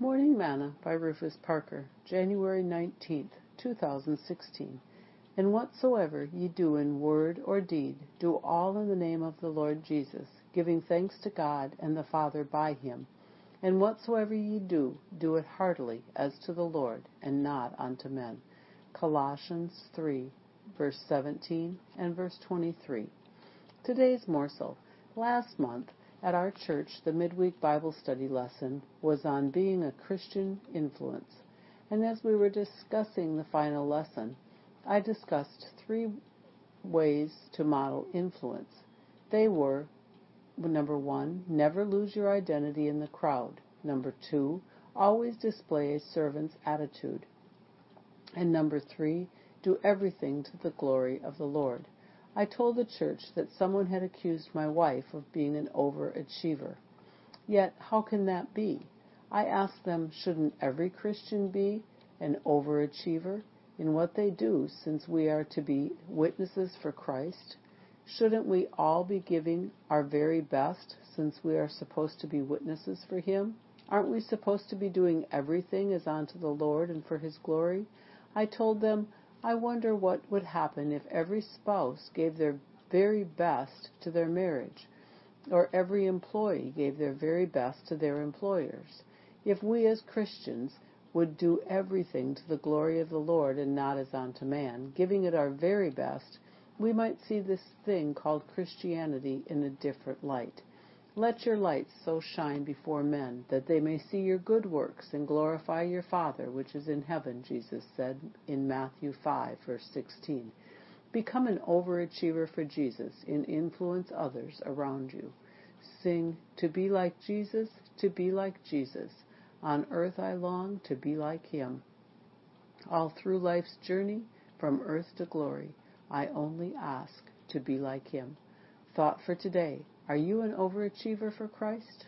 Morning Manna by Rufus Parker, January 19th, 2016. And whatsoever ye do in word or deed, do all in the name of the Lord Jesus, giving thanks to God and the Father by him. And whatsoever ye do, do it heartily, as to the Lord, and not unto men. Colossians 3, verse 17 and verse 23. Today's morsel. Last month, at our church, the midweek Bible study lesson was on being a Christian influence. And as we were discussing the final lesson, I discussed three ways to model influence. They were number one, never lose your identity in the crowd. Number two, always display a servant's attitude. And number three, do everything to the glory of the Lord. I told the church that someone had accused my wife of being an overachiever. Yet, how can that be? I asked them, shouldn't every Christian be an overachiever in what they do since we are to be witnesses for Christ? Shouldn't we all be giving our very best since we are supposed to be witnesses for Him? Aren't we supposed to be doing everything as unto the Lord and for His glory? I told them, I wonder what would happen if every spouse gave their very best to their marriage, or every employee gave their very best to their employers. If we as Christians would do everything to the glory of the Lord and not as unto man, giving it our very best, we might see this thing called Christianity in a different light. Let your light so shine before men that they may see your good works and glorify your Father which is in heaven, Jesus said in Matthew 5, verse 16. Become an overachiever for Jesus and influence others around you. Sing, To be like Jesus, to be like Jesus. On earth I long to be like Him. All through life's journey, from earth to glory, I only ask to be like Him. Thought for today. Are you an overachiever for Christ?